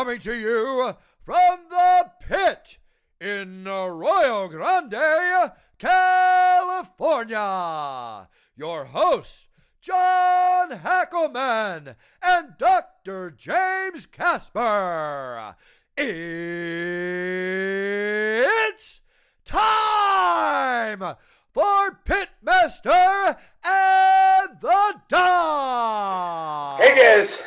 coming to you from the pit in Arroyo Grande, California. Your hosts, John Hackleman and Dr. James Casper. It's time for Pitmaster and the Doc. Hey guys,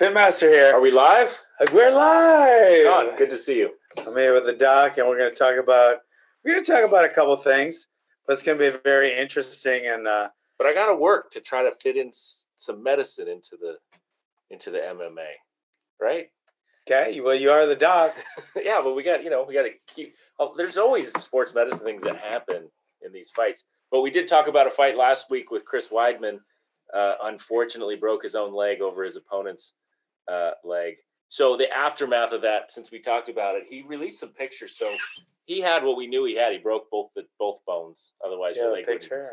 Pitmaster here. Are we live? We're live. Sean, good to see you. I'm here with the doc, and we're going to talk about we're going to talk about a couple things, but it's going to be very interesting. And uh, But I got to work to try to fit in some medicine into the into the MMA, right? okay, well, you are the doc. yeah, but we got you know we got to keep. Oh, there's always sports medicine things that happen in these fights. But we did talk about a fight last week with Chris Weidman. Uh, unfortunately, broke his own leg over his opponent's uh, leg. So the aftermath of that, since we talked about it, he released some pictures. So he had what we knew he had. He broke both the both bones. Otherwise, Yeah, your the leg wouldn't- picture.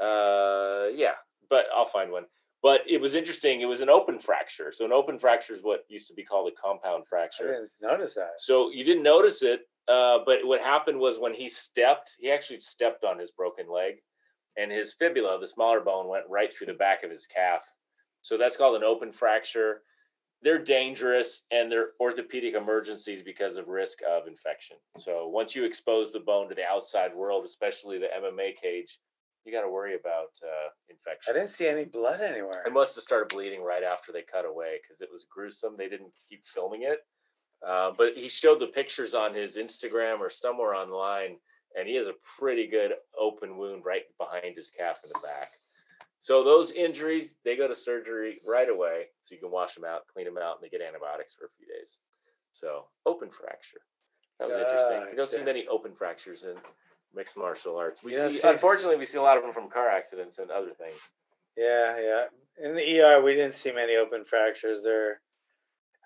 Uh, yeah, but I'll find one. But it was interesting. It was an open fracture. So an open fracture is what used to be called a compound I fracture. didn't notice that. So you didn't notice it, uh, but what happened was when he stepped, he actually stepped on his broken leg, and his fibula, the smaller bone, went right through the back of his calf. So that's called an open fracture. They're dangerous and they're orthopedic emergencies because of risk of infection. So once you expose the bone to the outside world, especially the MMA cage, you got to worry about uh, infection. I didn't see any blood anywhere. It must have started bleeding right after they cut away because it was gruesome. They didn't keep filming it. Uh, but he showed the pictures on his Instagram or somewhere online, and he has a pretty good open wound right behind his calf in the back. So those injuries, they go to surgery right away, so you can wash them out, clean them out, and they get antibiotics for a few days. So open fracture. That was interesting. God You don't see many open fractures in mixed martial arts. We see, see- unfortunately, we see a lot of them from car accidents and other things. Yeah, yeah. In the ER, we didn't see many open fractures. There,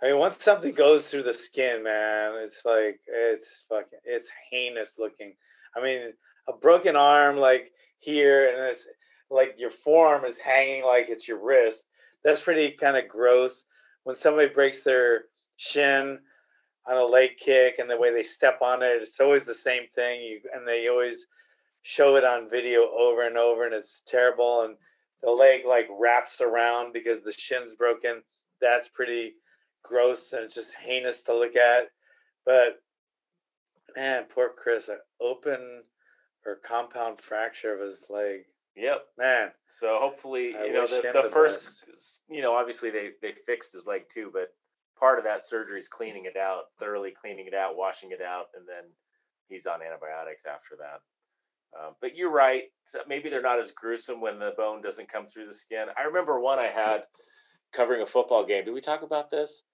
I mean, once something goes through the skin, man, it's like it's fucking, it's heinous looking. I mean, a broken arm like here, and it's like your forearm is hanging like it's your wrist. That's pretty kind of gross. When somebody breaks their shin on a leg kick, and the way they step on it, it's always the same thing. You and they always show it on video over and over, and it's terrible. And the leg like wraps around because the shin's broken. That's pretty gross and it's just heinous to look at. But man, poor Chris, an open or compound fracture of his leg. Yep. Man, So hopefully, I you know, the, the the first, s- you know, obviously they they fixed his leg too, but part of that surgery is cleaning it out, thoroughly cleaning it out, washing it out, and then he's on antibiotics after that. Um, but you're right. So maybe they're not as gruesome when the bone doesn't come through the skin. I remember one I had covering a football game. Did we talk about this?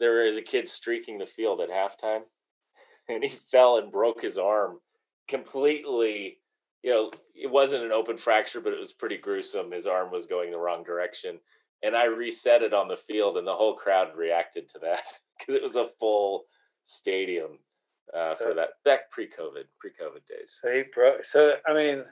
There is a kid streaking the field at halftime, and he fell and broke his arm completely you know, it wasn't an open fracture, but it was pretty gruesome. His arm was going the wrong direction. And I reset it on the field, and the whole crowd reacted to that because it was a full stadium uh, for that back pre-COVID, pre-COVID days. so he broke. So I mean,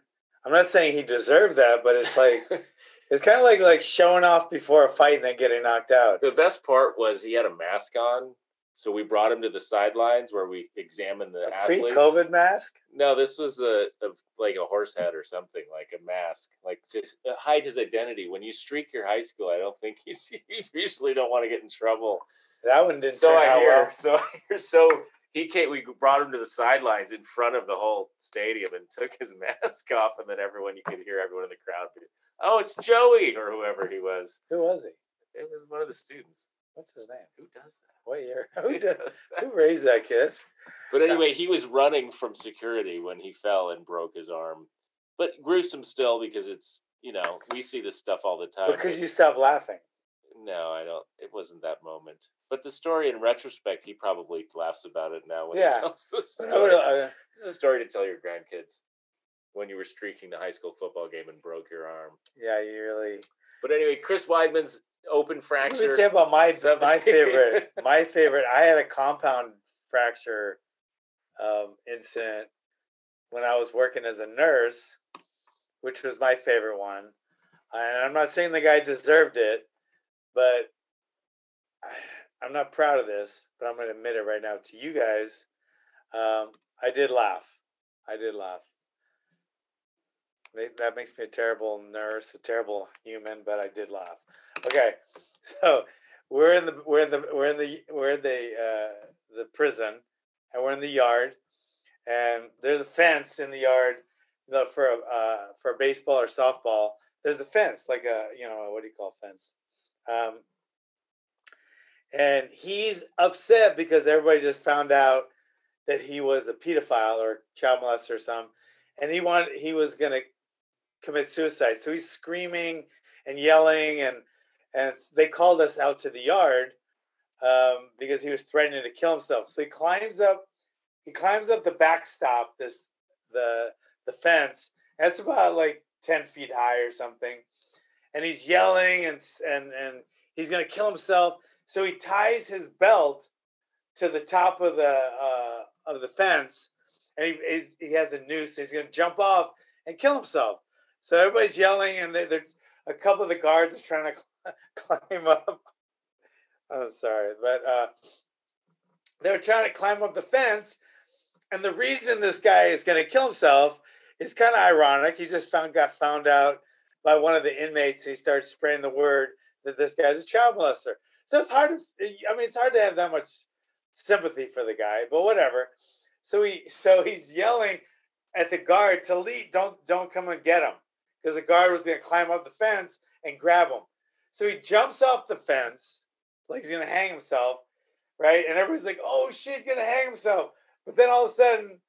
I'm not saying he deserved that, but it's like it's kind of like like showing off before a fight and then getting knocked out. The best part was he had a mask on, so we brought him to the sidelines where we examined the A athletes. pre-COVID mask. No, this was a, a like a horse head or something, like a mask, like to uh, hide his identity. When you streak your high school, I don't think you, you usually don't want to get in trouble. That one didn't so I hear. well. So I hear. So he came. We brought him to the sidelines in front of the whole stadium and took his mask off, and then everyone you could hear everyone in the crowd. Be, oh, it's Joey or whoever he was. Who was he? It was one of the students. What's his name? Who does that? What year? Who did? does that? Who raised that kid? But anyway, he was running from security when he fell and broke his arm. But gruesome still because it's you know we see this stuff all the time. But could you stop laughing? No, I don't. It wasn't that moment. But the story, in retrospect, he probably laughs about it now. When Yeah. he tells the story. uh, This is a story to tell your grandkids when you were streaking the high school football game and broke your arm. yeah, you really. But anyway, Chris Weidman's open fracture. Let me tell you about my Seven- my favorite. My favorite. I had a compound fracture um, incident when I was working as a nurse, which was my favorite one. And I'm not saying the guy deserved it, but I'm not proud of this, but I'm going to admit it right now to you guys. Um, I did laugh. I did laugh. That makes me a terrible nurse, a terrible human, but I did laugh. Okay, so we're in the we're in the we're in the we're in the uh, the prison, and we're in the yard, and there's a fence in the yard, you know, for a uh, for a baseball or softball. There's a fence, like a you know what do you call fence? Um, and he's upset because everybody just found out that he was a pedophile or child molester or something, and he wanted he was gonna commit suicide. So he's screaming and yelling, and and they called us out to the yard um, because he was threatening to kill himself. So he climbs up, he climbs up the backstop, this the the fence. That's about like ten feet high or something, and he's yelling and and and he's gonna kill himself. So he ties his belt to the top of the uh, of the fence, and he he has a noose. He's gonna jump off and kill himself. So everybody's yelling, and they, they're a couple of the guards are trying to climb up. I'm sorry, but uh, they were trying to climb up the fence, and the reason this guy is going to kill himself is kind of ironic. He just found got found out by one of the inmates. He starts spreading the word that this guy's a child molester. So it's hard to, I mean, it's hard to have that much sympathy for the guy, but whatever. So he, so he's yelling at the guard to leave. Don't, don't come and get him, because the guard was going to climb up the fence and grab him. So he jumps off the fence like he's to hang himself, right? And everybody's like, "Oh shit, he's going to hang himself!" But then all of a sudden,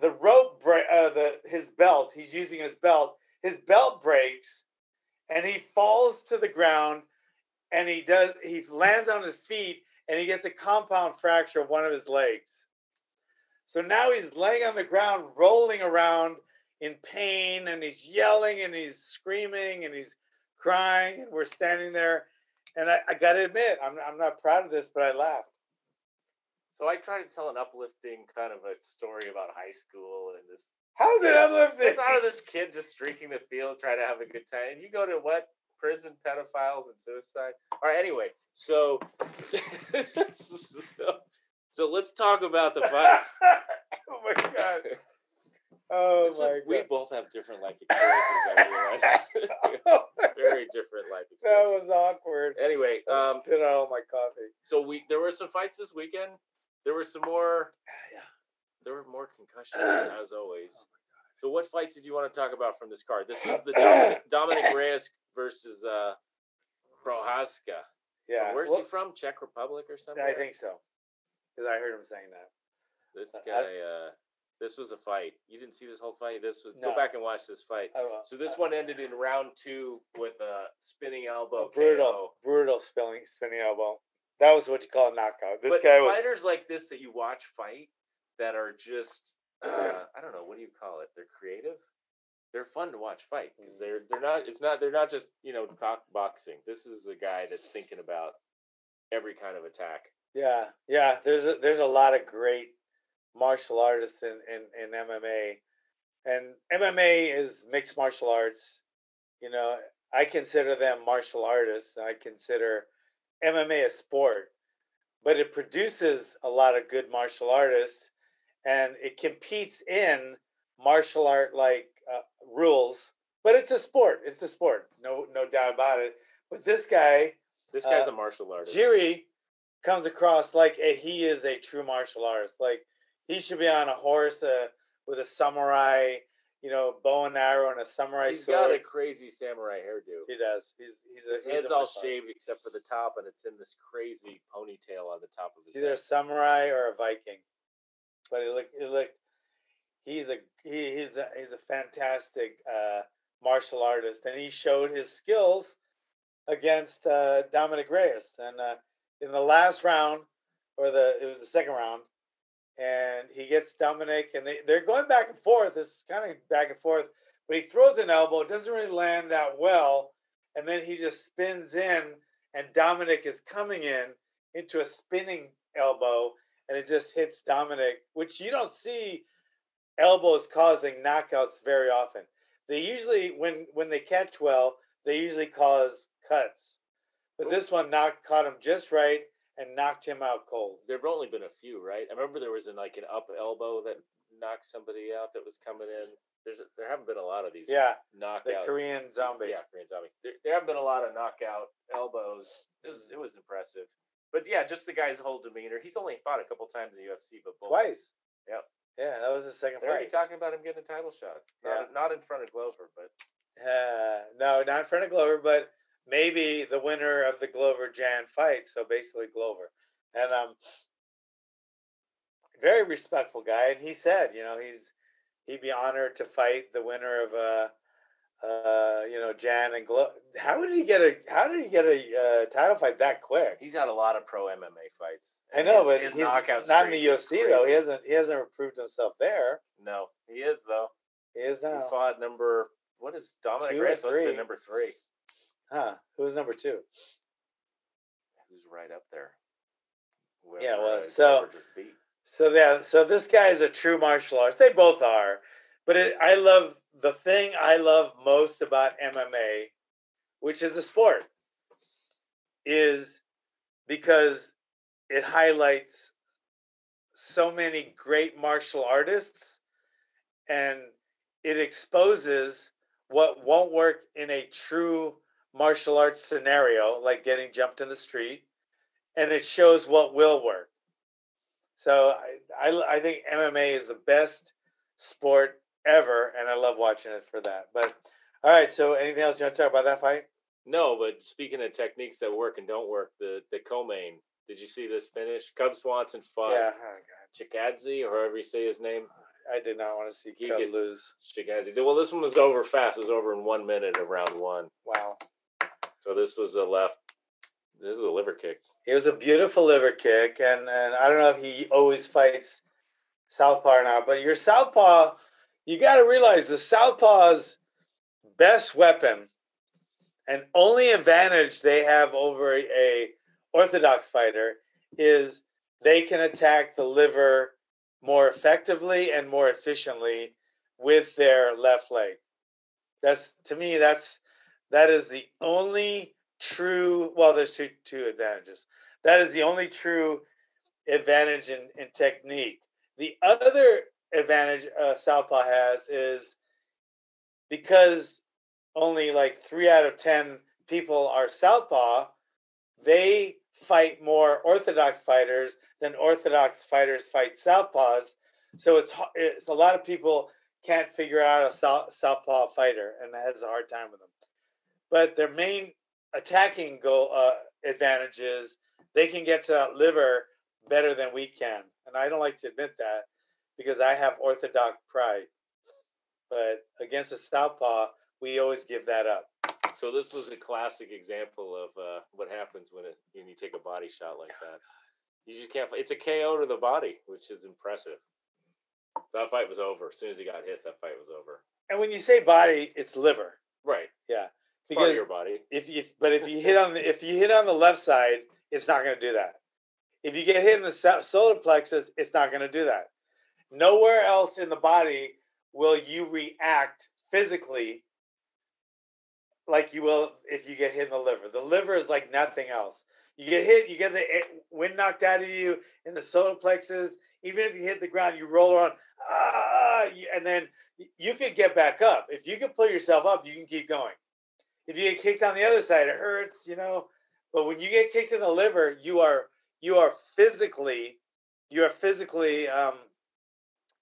the rope, uh, the his belt, he's using his belt. His belt breaks, and he falls to the ground, and he does. He lands on his feet, and he gets a compound fracture of one of his legs. So now he's laying on the ground, rolling around in pain, and he's yelling and he's screaming and he's crying, and we're standing there. And I, I got to admit, I'm, I'm not proud of this, but I laughed. So I try to tell an uplifting kind of a story about high school and this. How's it uplifting? It's out of this kid just streaking the field, trying to have a good time. And you go to what? Prison, pedophiles, and suicide. All right. Anyway, so so, so let's talk about the fights. oh my god! Oh is- my we god! both have different life experiences. I realize. Oh my Very different life That was awkward. Anyway, um, spit out all my coffee. so we there were some fights this weekend. There were some more. Yeah. There were more concussions as always. So what fights did you want to talk about from this card? This is the Dominic, Dominic Reyes versus uh, Prochazka. Yeah. Where's well, he from? Czech Republic or something? I think so. Because I heard him saying that. this guy. Uh, this was a fight. You didn't see this whole fight. This was No. go back and watch this fight. I. So this Uh, one ended in round two with a spinning elbow. a brutal, KO. brutal spinning, spinning elbow. That was what you call a knockout. This but guy was. fighters like this that you watch fight that are just uh, I don't know what do you call it? They're creative. They're fun to watch fight because they're they're not. It's not. They're not just you know cock boxing. This is a guy that's thinking about every kind of attack. Yeah, yeah. There's a, there's a lot of great martial artists in, in, in MMA, and MMA is mixed martial arts. You know, I consider them martial artists. I consider MMA a sport, but it produces a lot of good martial artists, and it competes in martial art like uh, rules. But it's a sport. It's a sport. No, no doubt about it. But this guy, This guy's Uh, a martial artist. Jiri comes across like a, he is a true martial artist. Like he should be on a horse uh, with a samurai, you know, bow and arrow and a samurai He's sword. He's got a crazy samurai hairdo. he does. He's he's a His he's head's all shaved except for the top, and it's in this crazy ponytail on the top of his It's either a samurai or a Viking. But it looked it looked he's a he, he's a he's a fantastic uh, martial artist, and he showed his skills against uh, Dominic Reyes. And uh, in the last round, or the it was the second round, and he gets Dominic, and they they're going back and forth. It's kind of back and forth, but he throws an elbow. It doesn't really land that well, and then he just spins in, and Dominic is coming in into a spinning elbow, and it just hits Dominic, which you don't see elbows causing knockouts very often. They usually, when when they catch well, they usually cause cuts. But this one knocked caught him just right, and knocked him out cold. There've only been a few, right? I remember there was an, like an up elbow that knocked somebody out that was coming in. There's a, there haven't been a lot of these Yeah, the knockout. Korean zombie. Yeah, Korean zombies. There, there haven't been a lot of knockout elbows. It was it was impressive. But yeah, just the guy's whole demeanor. He's only fought a couple times in the UFC, but both- Twice. Yep. Yeah, that was the second They're already fight. talking about him getting a title shot. Not, not in front of Glover, but Uh, no, not in front of Glover, but maybe the winner of the Glover Jan fight. So basically Glover, and um, very respectful guy. And he said, you know, he's he'd be honored to fight the winner of uh, uh, you know, Jan and Glover. How did he get a How did he get a uh, title fight that quick? he's had a lot of pro MMA fights. I know, his- but his he's knockout not in the UFC though. He hasn't he hasn't proved himself there. No, he is though. He is now. He fought number what is Dominic Reyes? Must have been number three. Huh? Who's number two? Who's right up there? Yeah, Whoever, well, uh, so- just beat. So yeah, so this guy is a true martial artist. They both are, but it, I love the thing I love most about MMA, which is the sport, is because it highlights so many great martial artists, and it exposes what won't work in a true martial arts scenario, like getting jumped in the street, and it shows what will work. So I, I, I think MMA is the best sport ever, and I love watching it for that. But all right, so anything else you want to talk about that fight? No, but speaking of techniques that work and don't work, the the co-main. Did you see this finish? Cub Swanson fought yeah, oh, Chikadze, or however you say his name. I did not want to see Cub lose. Chikadze. Well, this one was over fast. It was over in one minute of round one. Wow, So this was a left. This is a liver kick. it was a beautiful liver kick, and and I don't know if he always fights southpaw or not, but your southpaw, you got to realize the southpaw's best weapon and only advantage they have over a orthodox fighter is they can attack the liver more effectively and more efficiently with their left leg. That's to me that's that is the only true well there's two two advantages. That is the only true advantage in, in technique. The other advantage uh, Southpaw has is because only like three out of ten people are Southpaw, they fight more Orthodox fighters than Orthodox fighters fight Southpaws. So it's it's a lot of people can't figure out a Sou- Southpaw fighter and has a hard time with them. But their main attacking goal uh, advantage is they can get to that liver better than we can, and I don't like to admit that because I have Orthodox pride. But against a Southpaw, we always give that up. So this was a classic example of uh, what happens when it when you take a body shot like that. You just can't. It's a KO to the body, which is impressive. That fight was over as soon as he got hit. That fight was over. And when you say body, it's liver. Right, Yeah, it's part of because your body. if you but if you hit on the if you hit on the left side, it's not going to do that. If you get hit in the solar plexus, it's not going to do that. Nowhere else in the body will you react physically like you will if you get hit in the liver. The liver is like nothing else. You get hit, you get the wind knocked out of you in the solar plexus. Even if you hit the ground, you roll around, ah, and then you could get back up. If you can pull yourself up, you can keep going. If you get kicked on the other side, it hurts, you know. But when you get kicked in the liver, you are you are physically you are physically um,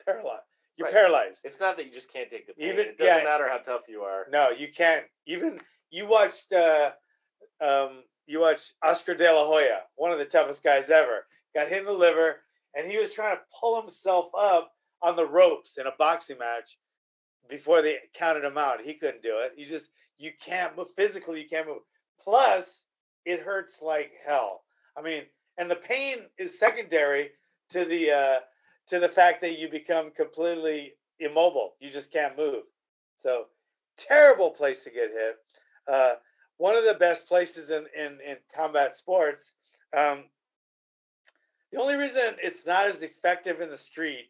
paralyzed. You're Right. paralyzed. It's not that you just can't take the pain. Even- it doesn't yeah. matter how tough you are. No, you can't. Even you watched uh, um, you watched Oscar De La Hoya, one of the toughest guys ever. Got hit in the liver, and he was trying to pull himself up on the ropes in a boxing match before they counted him out. He couldn't do it. You just you can't move physically. You can't move. Plus, it hurts like hell. I mean, and the pain is secondary to the uh, to the fact that you become completely immobile. You just can't move. So terrible place to get hit. Uh, one of the best places in, in, in combat sports. Um, the only reason it's not as effective in the street,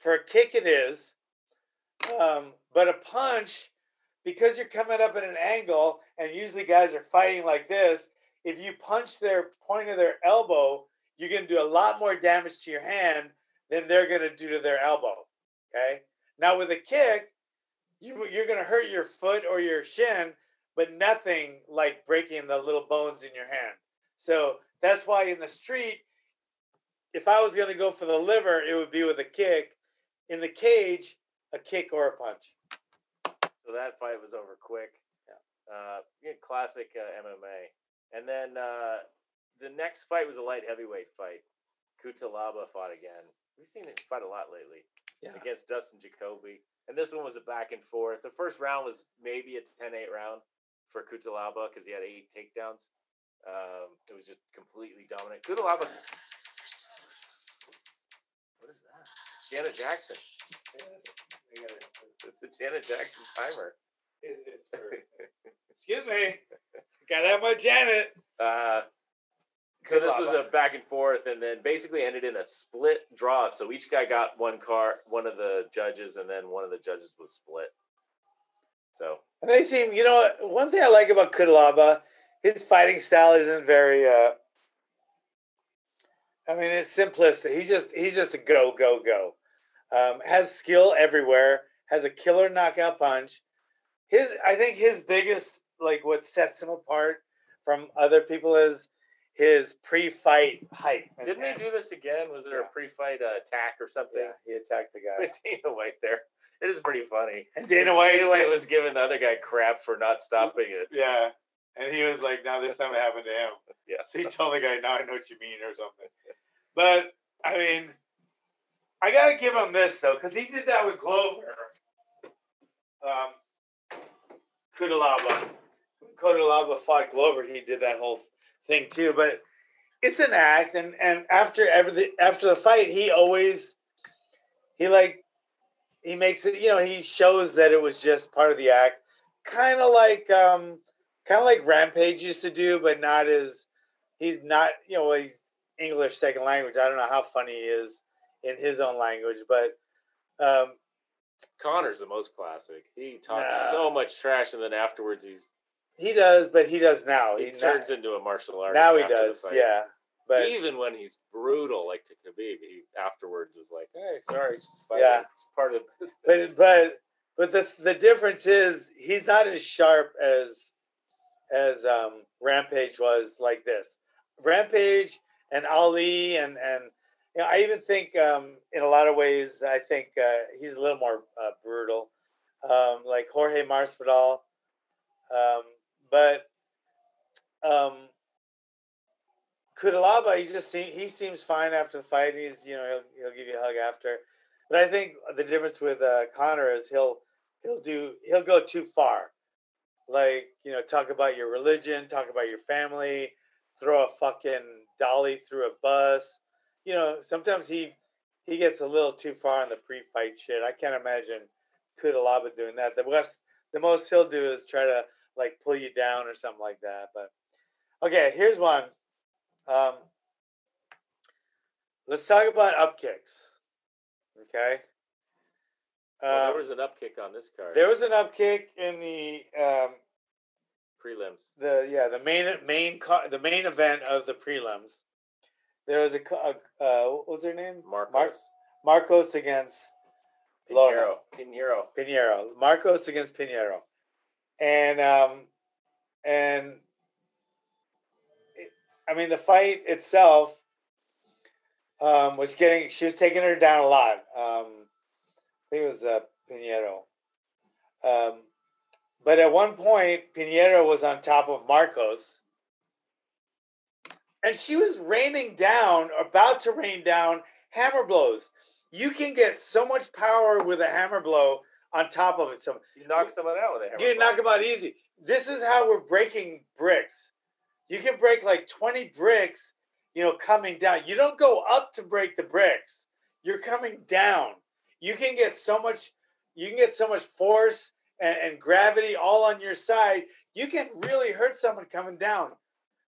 for a kick it is, um, but a punch, because you're coming up at an angle, and usually guys are fighting like this, if you punch their point of their elbow, you're going to do a lot more damage to your hand than they're going to do to their elbow. Okay. Now with a kick, you you're going to hurt your foot or your shin, but nothing like breaking the little bones in your hand. So that's why in the street, if I was going to go for the liver, it would be with a kick. In the cage, a kick or a punch. So that fight was over quick. Yeah. Uh, yeah, classic uh, MMA. And then uh, the next fight was a light heavyweight fight. Cutelaba fought again. We've seen him fight a lot lately Yeah. against Dustin Jacoby. And this one was a back and forth. The first round was maybe a 10-8 round for Cutelaba because he had eight takedowns. Um, it was just completely dominant. Cutelaba. What is that? It's Janet Jackson. It's a Janet Jackson timer. Excuse me. Gotta have my Janet. Uh, so this was a back and forth, and then basically ended in a split draw. So each guy got one car, one of the judges, and then one of the judges was split. So And they seem, you know, one thing I like about Cutelaba, his fighting style isn't very. uh I mean, it's simplistic. He's just he's just a go go go. Um, has skill everywhere. Has a killer knockout punch. His, I think, his biggest like what sets him apart from other people is his pre-fight hype. Didn't he do this again? Was there Yeah. a pre-fight uh, attack or something Yeah, he attacked the guy. with Dana White there? It is pretty funny. And Dana White, Dana White was giving the other guy crap for not stopping it. Yeah. And he was like, now this time it happened to him. Yeah. So he told the guy, now I know what you mean or something. But I mean, I gotta give him this though, because he did that with Glover. Um Cutelaba. Cutelaba fought Glover, he did that whole thing too. But it's an act and and after every after the fight, he always he like he makes it, you know, he shows that it was just part of the act. Kind of like um kind of like Rampage used to do, but not as he's not, you know, he's English second language. I don't know how funny he is in his own language, but um, Conor's the most classic. He talks Nah. so much trash, and then afterwards he's he does. But he does now. he He, turns now, into a martial artist. now he does. Yeah, but even when he's brutal, like to Khabib, he afterwards was like, "Hey, sorry, just fighting. Yeah. It's part of the but but but the the difference is he's not as sharp as as um, Rampage was like this. Rampage and Ali and and you know, I even think um, in a lot of ways I think uh, he's a little more uh, brutal, um, like Jorge Masvidal. Um, but um, Cutelaba, he just seem, he seems fine after the fight. He's you know he'll, he'll give you a hug after. But I think the difference with uh, Conor is he'll he'll do he'll go too far. Like you know, talk about your religion, talk about your family, throw a fucking dolly through a bus. You know, sometimes he he gets a little too far on the pre-fight shit. I can't imagine Cutelaba doing that. The most the most he'll do is try to like pull you down or something like that. But okay, here's one. Um, let's talk about up kicks. Okay. Well, Um, there was an upkick on this card. there was an up kick in the um, prelims. the yeah the main main car, the main event of the prelims. There was a, a uh, what was her name? Markos Mar- Markos against. Pinheiro. Pinheiro. Pinheiro. Markos against Pinheiro. And um and it, I mean the fight itself um was getting she was taking her down a lot. Um I think it was uh, Pinheiro. Um but at one point Pinheiro was on top of Markos and she was raining down, about to rain down hammer blows. You can get so much power with a hammer blow on top of it. So You knock someone out with a hammer. you can knock them out easy. This is how we're breaking bricks. You can break like 20 bricks, you know, coming down. You don't go up to break the bricks. You're coming down. You can get so much, you can get so much force and, and gravity all on your side. You can really hurt someone coming down.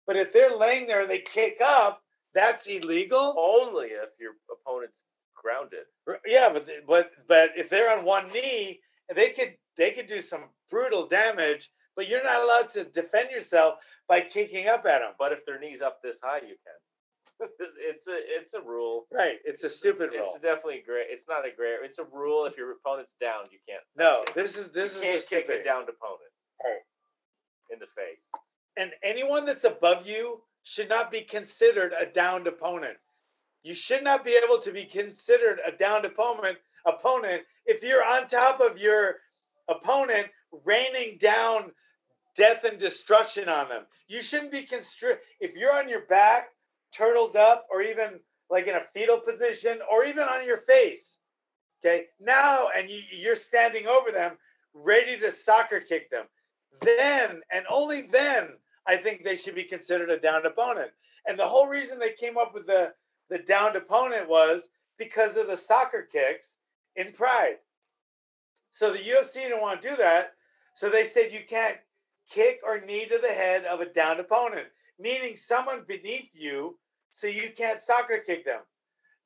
But if they're laying there and they kick up, that's illegal. Only if your opponent's grounded. Yeah, but but but if they're on one knee, they could they could do some brutal damage but you're not allowed to defend yourself by kicking up at them. But if their knees up this high, you can. it's a it's a rule. Right. It's a stupid rule. It's definitely great. It's not a great. It's a rule. If your opponent's down, you can't. No, kick. this is this you is can't the kick stupid. a downed opponent Right. in the face. And anyone that's above you should not be considered a downed opponent. You should not be able to be considered a downed opponent opponent if you're on top of your opponent raining down death and destruction on them. You shouldn't be constri- if you're on your back, turtled up, or even like in a fetal position, or even on your face. Okay, now and you, you're standing over them, ready to soccer kick them. Then and only then, I think they should be considered a downed opponent. And the whole reason they came up with the the downed opponent was because of the soccer kicks in Pride. So the UFC didn't want to do that. So they said you can't kick or knee to the head of a downed opponent, meaning someone beneath you, so you can't soccer kick them.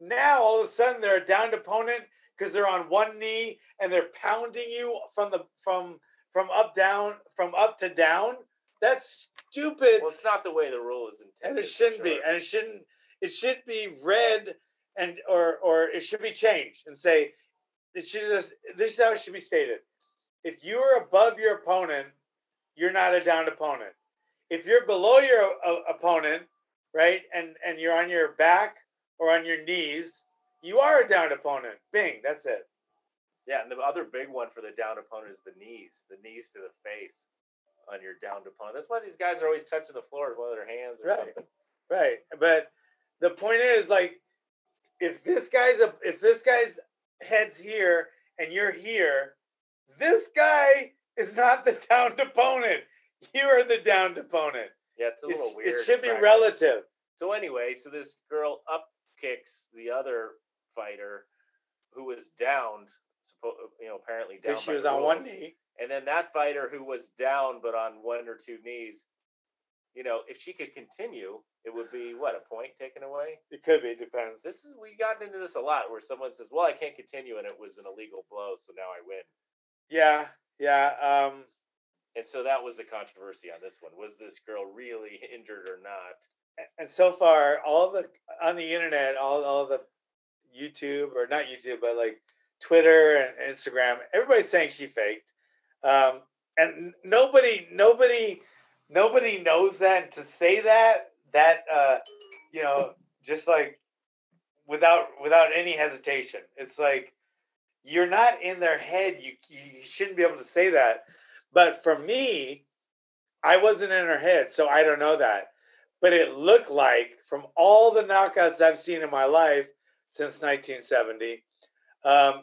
Now all of a sudden they're a downed opponent because they're on one knee and they're pounding you from the from from up down from up to down. That's stupid. Well, it's not the way the rule is intended. and it shouldn't be and it shouldn't it should be read and or or it should be changed and say it should just this is how it should be stated. If you are above your opponent you're not a downed opponent. If you're below your uh, opponent right and and you're on your back or on your knees you are a downed opponent. Bing that's it. Yeah, and the other big one for the downed opponent is the knees, the knees to the face on your downed opponent. That's why these guys are always touching the floor with one of their hands or Right. something. Right. But the point is like if this guy's a if this guy's head's here and you're here, this guy is not the downed opponent. You are the downed opponent. Yeah, it's a little It's- weird. it should be practice. relative. So anyway, so this girl up kicks the other fighter who was downed, you know, apparently down. She was on one knee. And then that fighter who was down but on one or two knees, you know, if she could continue, it would be what a point taken away. It could be, It depends. This is we gotten into this a lot where someone says, "Well, I can't continue," and it was an illegal blow, so now I win. Yeah, yeah. Um And so that was the controversy on this one: was this girl really injured or not? and so far all the on the internet, all all the YouTube or not YouTube, but like Twitter and Instagram, everybody's saying she faked. Um, and nobody, nobody, nobody knows that. To say that, that uh, you know, just like without without any hesitation, it's like you're not in their head. You you shouldn't be able to say that. But for me, I wasn't in her head, so I don't know that. But it looked like from all the knockouts I've seen in my life since 1970. Um,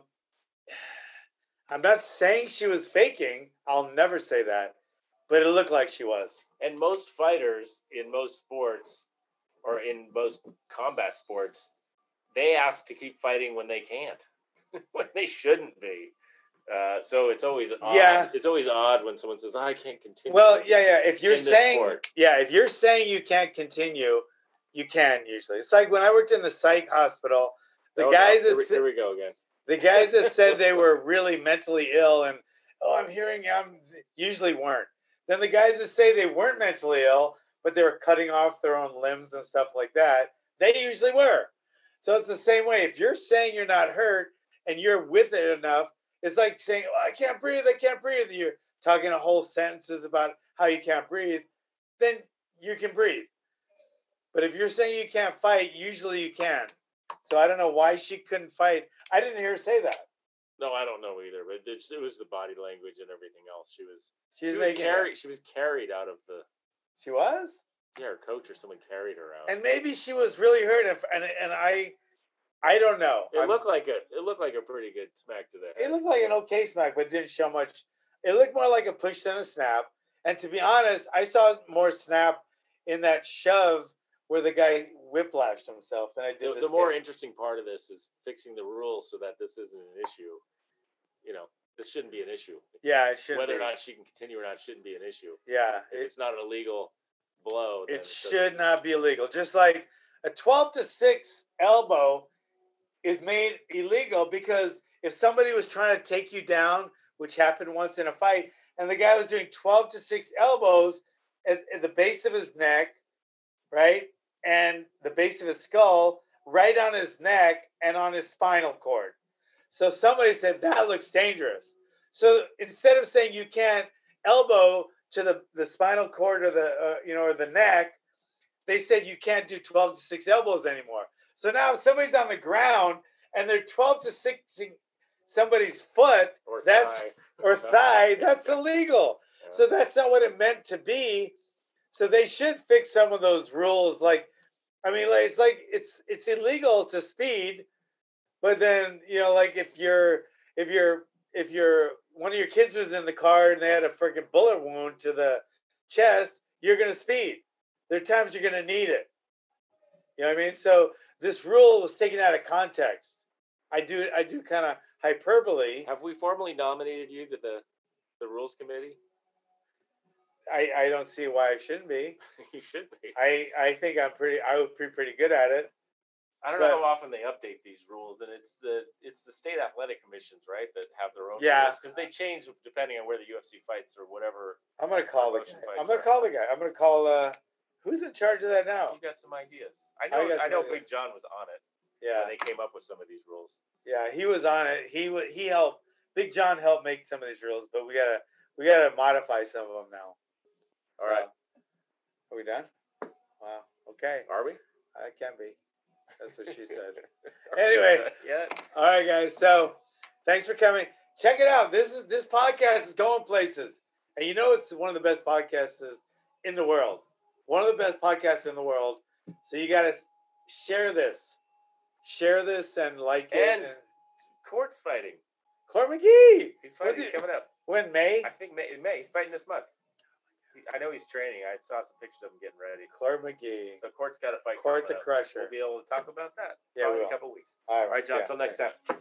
I'm not saying she was faking. I'll never say that, but it looked like she was. And most fighters in most sports, or in most combat sports, they ask to keep fighting when they can't, when they shouldn't be. Uh, so it's always odd. Yeah. It's always odd when someone says, "I can't continue." Well, yeah, yeah. If you're saying, sport. yeah, if you're saying you can't continue, you can usually. It's like when I worked in the psych hospital. The Oh, no, guys here, we, here we go again. The guys that said they were really mentally ill and oh i'm hearing i'm usually weren't. Then the guys that say they weren't mentally ill but they were cutting off their own limbs and stuff like that they usually were. So it's the same way. If you're saying you're not hurt and you're with it enough it's like saying oh, i can't breathe i can't breathe. You're talking a whole sentences about how you can't breathe then you can breathe. But if you're saying you can't fight usually you can so i don't know why she couldn't fight i didn't hear her say that No, I don't know either, but it, it was the body language and everything else. She was She's she was it. carried. She was carried out of the She was, yeah. Her coach or someone carried her out. and maybe she was really hurt, and and, and I, I don't know. it I'm- looked like a it looked like a pretty good smack to that. it looked like an okay smack, but it didn't show much. It looked more like a push than a snap. And to be honest, I saw more snap in that shove where the guy whiplashed himself than I did. the, this the more kid. interesting part of this is fixing the rules so that this isn't an issue. You know, this shouldn't be an issue. yeah, it should. Whether be. or not she can continue or not shouldn't be an issue. yeah, If it, it's not an illegal blow, it should not be illegal. Just like a 12 to 6 elbow is made illegal because if somebody was trying to take you down, which happened once in a fight, and the guy was doing 12 to 6 elbows at, at the base of his neck, right? And the base of his skull, right on his neck and on his spinal cord. So somebody said that looks dangerous. So instead of saying you can't elbow to the, the spinal cord or the uh, you know or the neck, they said you can't do 12 to 6 elbows anymore. So now if somebody's on the ground and they're 12 to 6 somebody's foot Or that's thigh. or thigh, that's illegal. Yeah. So that's not what it meant to be. So they should fix some of those rules. Like, I mean, like it's like it's it's illegal to speed, but then you know, like if you're if you're if you're one of your kids was in the car and they had a freaking bullet wound to the chest, you're gonna speed. There are times you're gonna need it. You know what I mean? So this rule was taken out of context. I do I do kind of hyperbole. Have we formally nominated you to the the rules committee? I, I don't see why I shouldn't be. you should be. I, I think I'm pretty I would be pretty good at it. I don't but- know how often they update these rules, and it's the it's the state athletic commissions, right, that have their own Yeah. rules because they change depending on where the UFC fights or whatever. I'm gonna call the guy. I'm gonna are- call the guy. I'm gonna call uh who's in charge of that now? You got some ideas. I I know. got I, know. ideas. Big John was on it. Yeah, when they came up with some of these rules. yeah, he was on it. He wa- he helped Big John helped make some of these rules, but we gotta we gotta modify some of them now. All right, are we done? Wow. Okay, are we? I can't be. That's what she said. Anyway. Yeah. All right, guys. So, thanks for coming. Check it out. This is this podcast is going places, and you know it's one of the best podcasts in the world. One of the best podcasts in the world. So you got to share this, share this, and like it. And- Court's fighting. Court McGee. He's fighting. He's coming up. When May? I think May. in May. He's fighting this month. I know he's training. I saw some pictures of him getting ready. Court McGee. So Court's got a fight. Court the up. Crusher. We'll be able to talk about that. Yeah, probably in a couple weeks. All All right, John. yeah, Until next thanks. time.